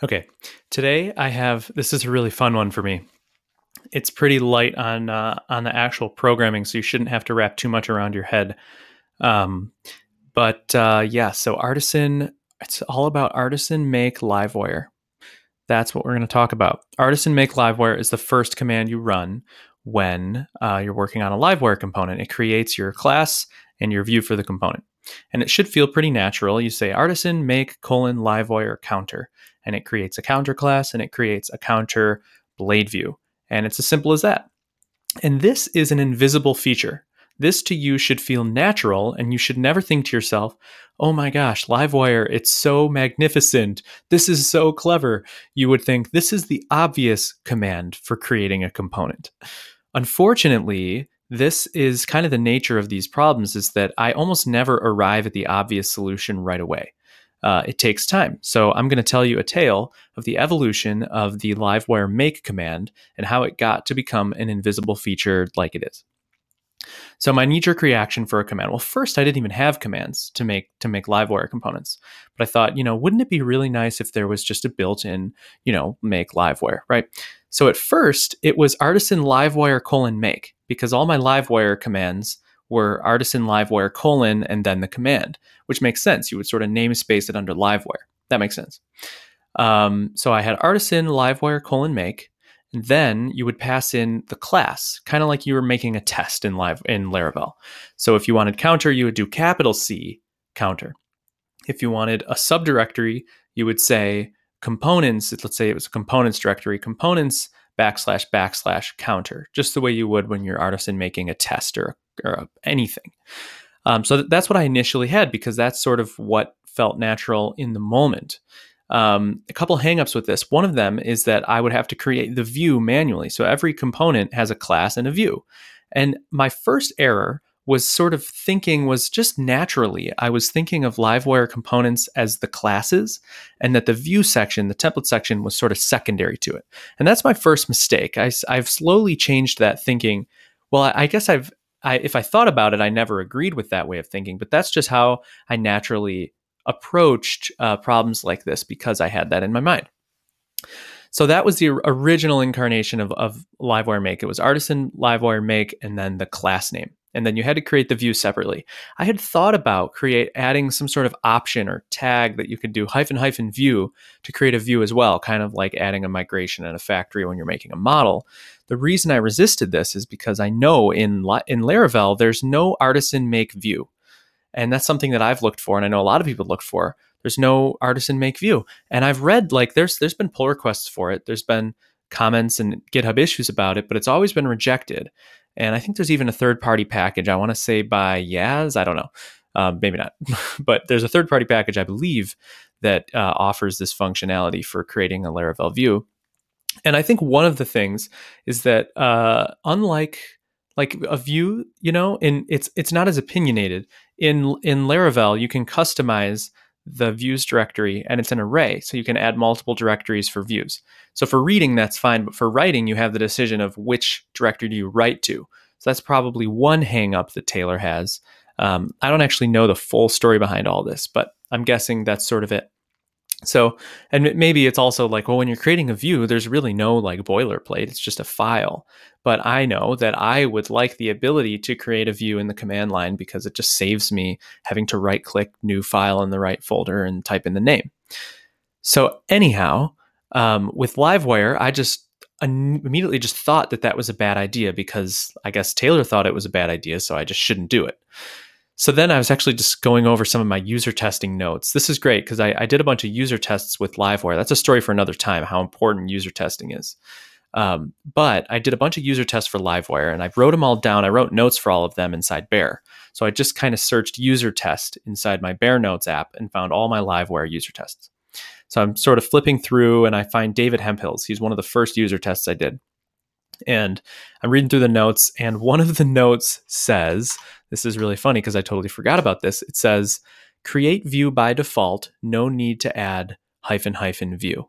Okay, today I have this is a really fun one for me. It's pretty light on uh, on the actual programming, so you shouldn't have to wrap too much around your head. Um, but uh, yeah, so Artisan, it's all about Artisan Make Livewire. That's what we're going to talk about. Artisan Make Livewire is the first command you run when uh, you're working on a Livewire component. It creates your class and your view for the component. And it should feel pretty natural. You say artisan make colon livewire counter, and it creates a counter class and it creates a counter blade view. And it's as simple as that. And this is an invisible feature. This to you should feel natural, and you should never think to yourself, oh my gosh, Livewire, it's so magnificent. This is so clever. You would think this is the obvious command for creating a component. Unfortunately, this is kind of the nature of these problems is that I almost never arrive at the obvious solution right away. Uh, it takes time. So I'm going to tell you a tale of the evolution of the Livewire make command and how it got to become an invisible feature like it is. So my knee-jerk reaction for a command. Well, first I didn't even have commands to make to make Livewire components, but I thought, you know, wouldn't it be really nice if there was just a built-in, you know, make Livewire, right? So at first it was artisan Livewire colon make because all my Livewire commands were artisan Livewire colon and then the command, which makes sense. You would sort of namespace it under Livewire. That makes sense. Um, so I had artisan Livewire colon make then you would pass in the class, kind of like you were making a test in live in Laravel. So if you wanted counter, you would do capital C counter. If you wanted a subdirectory, you would say components. Let's say it was a components directory, components backslash backslash counter, just the way you would when you're artisan making a test or, or anything. Um, so that's what I initially had because that's sort of what felt natural in the moment um, a couple hangups with this. One of them is that I would have to create the view manually. So every component has a class and a view. And my first error was sort of thinking was just naturally I was thinking of Livewire components as the classes and that the view section, the template section was sort of secondary to it. And that's my first mistake. I, have slowly changed that thinking. Well, I guess I've I, if I thought about it, I never agreed with that way of thinking, but that's just how I naturally approached uh, problems like this because I had that in my mind. So that was the original incarnation of, of Livewire Make. It was Artisan Livewire Make and then the class name. And then you had to create the view separately. I had thought about create adding some sort of option or tag that you could do hyphen hyphen view to create a view as well, kind of like adding a migration in a factory when you're making a model. The reason I resisted this is because I know in in Laravel there's no artisan make view. And that's something that I've looked for, and I know a lot of people look for. There's no artisan make view, and I've read like there's there's been pull requests for it. There's been comments and GitHub issues about it, but it's always been rejected. And I think there's even a third party package. I want to say by Yaz. I don't know, um, maybe not, but there's a third party package I believe that uh, offers this functionality for creating a Laravel view. And I think one of the things is that uh, unlike like a view, you know, in it's it's not as opinionated. In in Laravel, you can customize the views directory and it's an array, so you can add multiple directories for views. So for reading, that's fine, but for writing, you have the decision of which directory do you write to. So that's probably one hangup that Taylor has. Um, I don't actually know the full story behind all this, but I'm guessing that's sort of it. So, and maybe it's also like, well, when you're creating a view, there's really no like boilerplate. It's just a file. But I know that I would like the ability to create a view in the command line because it just saves me having to right click new file in the right folder and type in the name. So, anyhow, um, with Livewire, I just immediately just thought that that was a bad idea because I guess Taylor thought it was a bad idea. So I just shouldn't do it. So then I was actually just going over some of my user testing notes. This is great because I, I, did a bunch of user tests with Livewire. That's a story for another time, how important user testing is. Um, but I did a bunch of user tests for Livewire and I wrote them all down. I wrote notes for all of them inside Bear. So I just kind of searched user test inside my Bear Notes app and found all my Livewire user tests. So I'm sort of flipping through and I find David Hemphills. He's one of the first user tests I did. And I'm reading through the notes, and one of the notes says, This is really funny because I totally forgot about this. It says, Create view by default, no need to add hyphen hyphen view.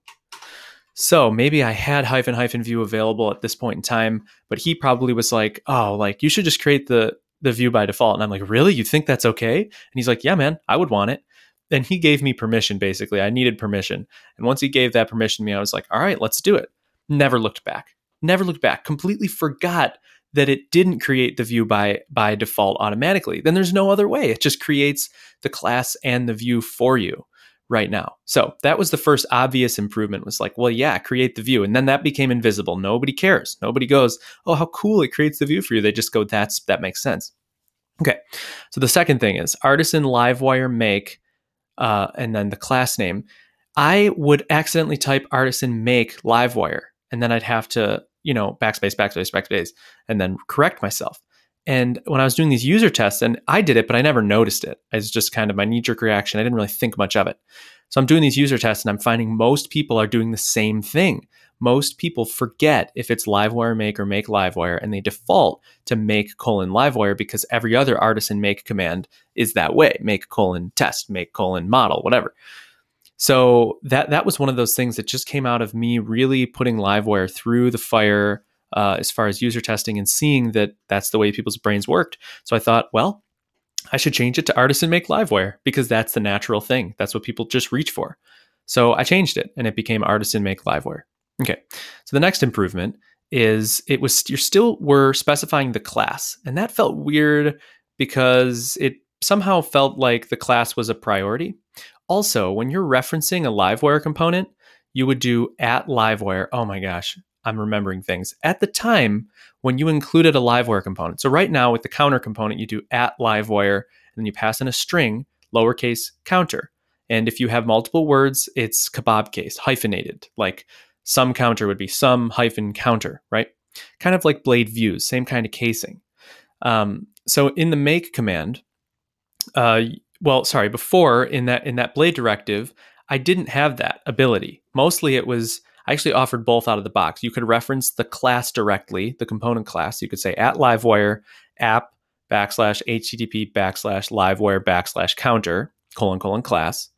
So maybe I had hyphen hyphen view available at this point in time, but he probably was like, Oh, like you should just create the the view by default. And I'm like, Really? You think that's okay? And he's like, Yeah, man, I would want it. and he gave me permission basically. I needed permission. And once he gave that permission to me, I was like, all right, let's do it. Never looked back. Never looked back. Completely forgot that it didn't create the view by by default automatically. Then there's no other way. It just creates the class and the view for you right now. So that was the first obvious improvement was like, well, yeah, create the view. And then that became invisible. Nobody cares. Nobody goes, oh, how cool it creates the view for you. They just go, that's that makes sense. Okay. So the second thing is artisan livewire make, uh, and then the class name. I would accidentally type artisan make livewire, and then I'd have to, you know, backspace, backspace, backspace, and then correct myself. And when I was doing these user tests, and I did it, but I never noticed it. It's just kind of my knee jerk reaction. I didn't really think much of it. So I'm doing these user tests, and I'm finding most people are doing the same thing most people forget if it's livewire make or make livewire and they default to make colon livewire because every other artisan make command is that way make colon test make colon model whatever so that that was one of those things that just came out of me really putting livewire through the fire uh, as far as user testing and seeing that that's the way people's brains worked so i thought well i should change it to artisan make livewire because that's the natural thing that's what people just reach for so i changed it and it became artisan make livewire Okay. So the next improvement is it was you still were specifying the class, and that felt weird because it somehow felt like the class was a priority. Also, when you're referencing a Livewire component, you would do at Livewire. Oh my gosh, I'm remembering things. At the time when you included a Livewire component. So right now with the counter component, you do at Livewire, and you pass in a string, lowercase counter. And if you have multiple words, it's kebab case, hyphenated, like some counter would be some hyphen counter, right? Kind of like blade views, same kind of casing. Um, so in the make command, uh, well, sorry, before in that in that blade directive, I didn't have that ability. Mostly it was I actually offered both out of the box. You could reference the class directly, the component class. You could say at livewire app backslash http backslash livewire backslash counter colon colon class,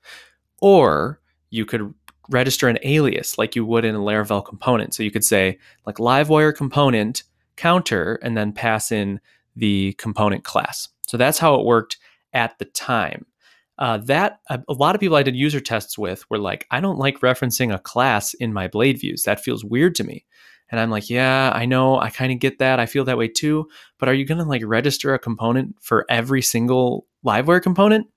or you could register an alias like you would in a Laravel component. So you could say like Livewire component counter and then pass in the component class. So that's how it worked at the time. Uh, that a, a, lot of people I did user tests with were like, I don't like referencing a class in my blade views. That feels weird to me. And I'm like, yeah, I know, I kind of get that. I feel that way too. But are you going to like register a component for every single Livewire component?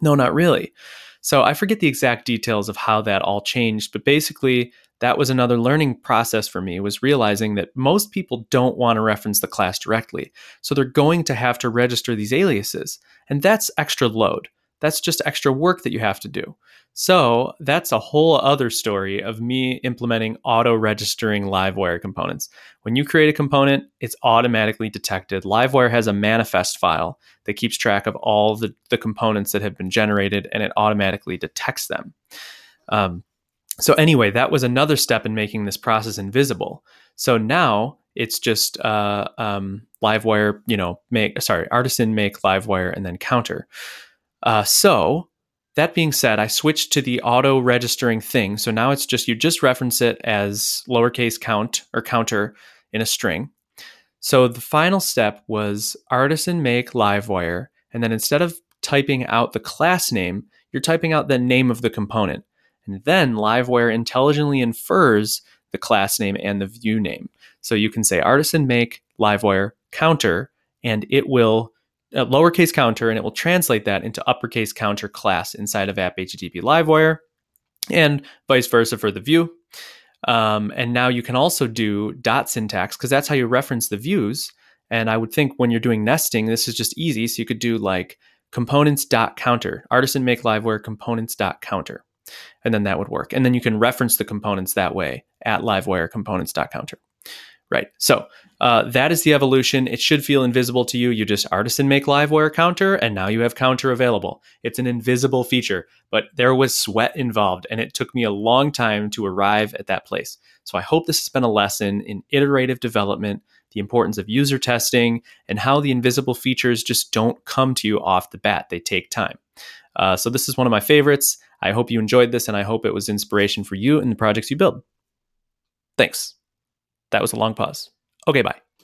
No, not really. So I forget the exact details of how that all changed, but basically that was another learning process for me was realizing that most people don't want to reference the class directly. So they're going to have to register these aliases, and that's extra load. That's just extra work that you have to do. So that's a whole other story of me implementing auto registering Livewire components. When you create a component, it's automatically detected. Livewire has a manifest file that keeps track of all the, the components that have been generated and it automatically detects them. Um, so, anyway, that was another step in making this process invisible. So now it's just uh, um, Livewire, you know, make, sorry, artisan make Livewire and then counter. Uh, so that being said, I switched to the auto registering thing. So now it's just you just reference it as lowercase count or counter in a string. So the final step was artisan make livewire. And then instead of typing out the class name, you're typing out the name of the component. And then livewire intelligently infers the class name and the view name. So you can say artisan make livewire counter, and it will a lowercase counter and it will translate that into uppercase counter class inside of app HTTP Livewire and vice versa for the view. Um, and now you can also do dot syntax because that's how you reference the views. And I would think when you're doing nesting, this is just easy. So you could do like components dot counter, artisan make livewire components dot counter, and then that would work. And then you can reference the components that way at livewire components counter. Right. So uh, that is the evolution. It should feel invisible to you. You just artisan make livewire counter, and now you have counter available. It's an invisible feature, but there was sweat involved, and it took me a long time to arrive at that place. So I hope this has been a lesson in iterative development, the importance of user testing, and how the invisible features just don't come to you off the bat. They take time. Uh, so this is one of my favorites. I hope you enjoyed this, and I hope it was inspiration for you and the projects you build. Thanks. That was a long pause. Okay, bye.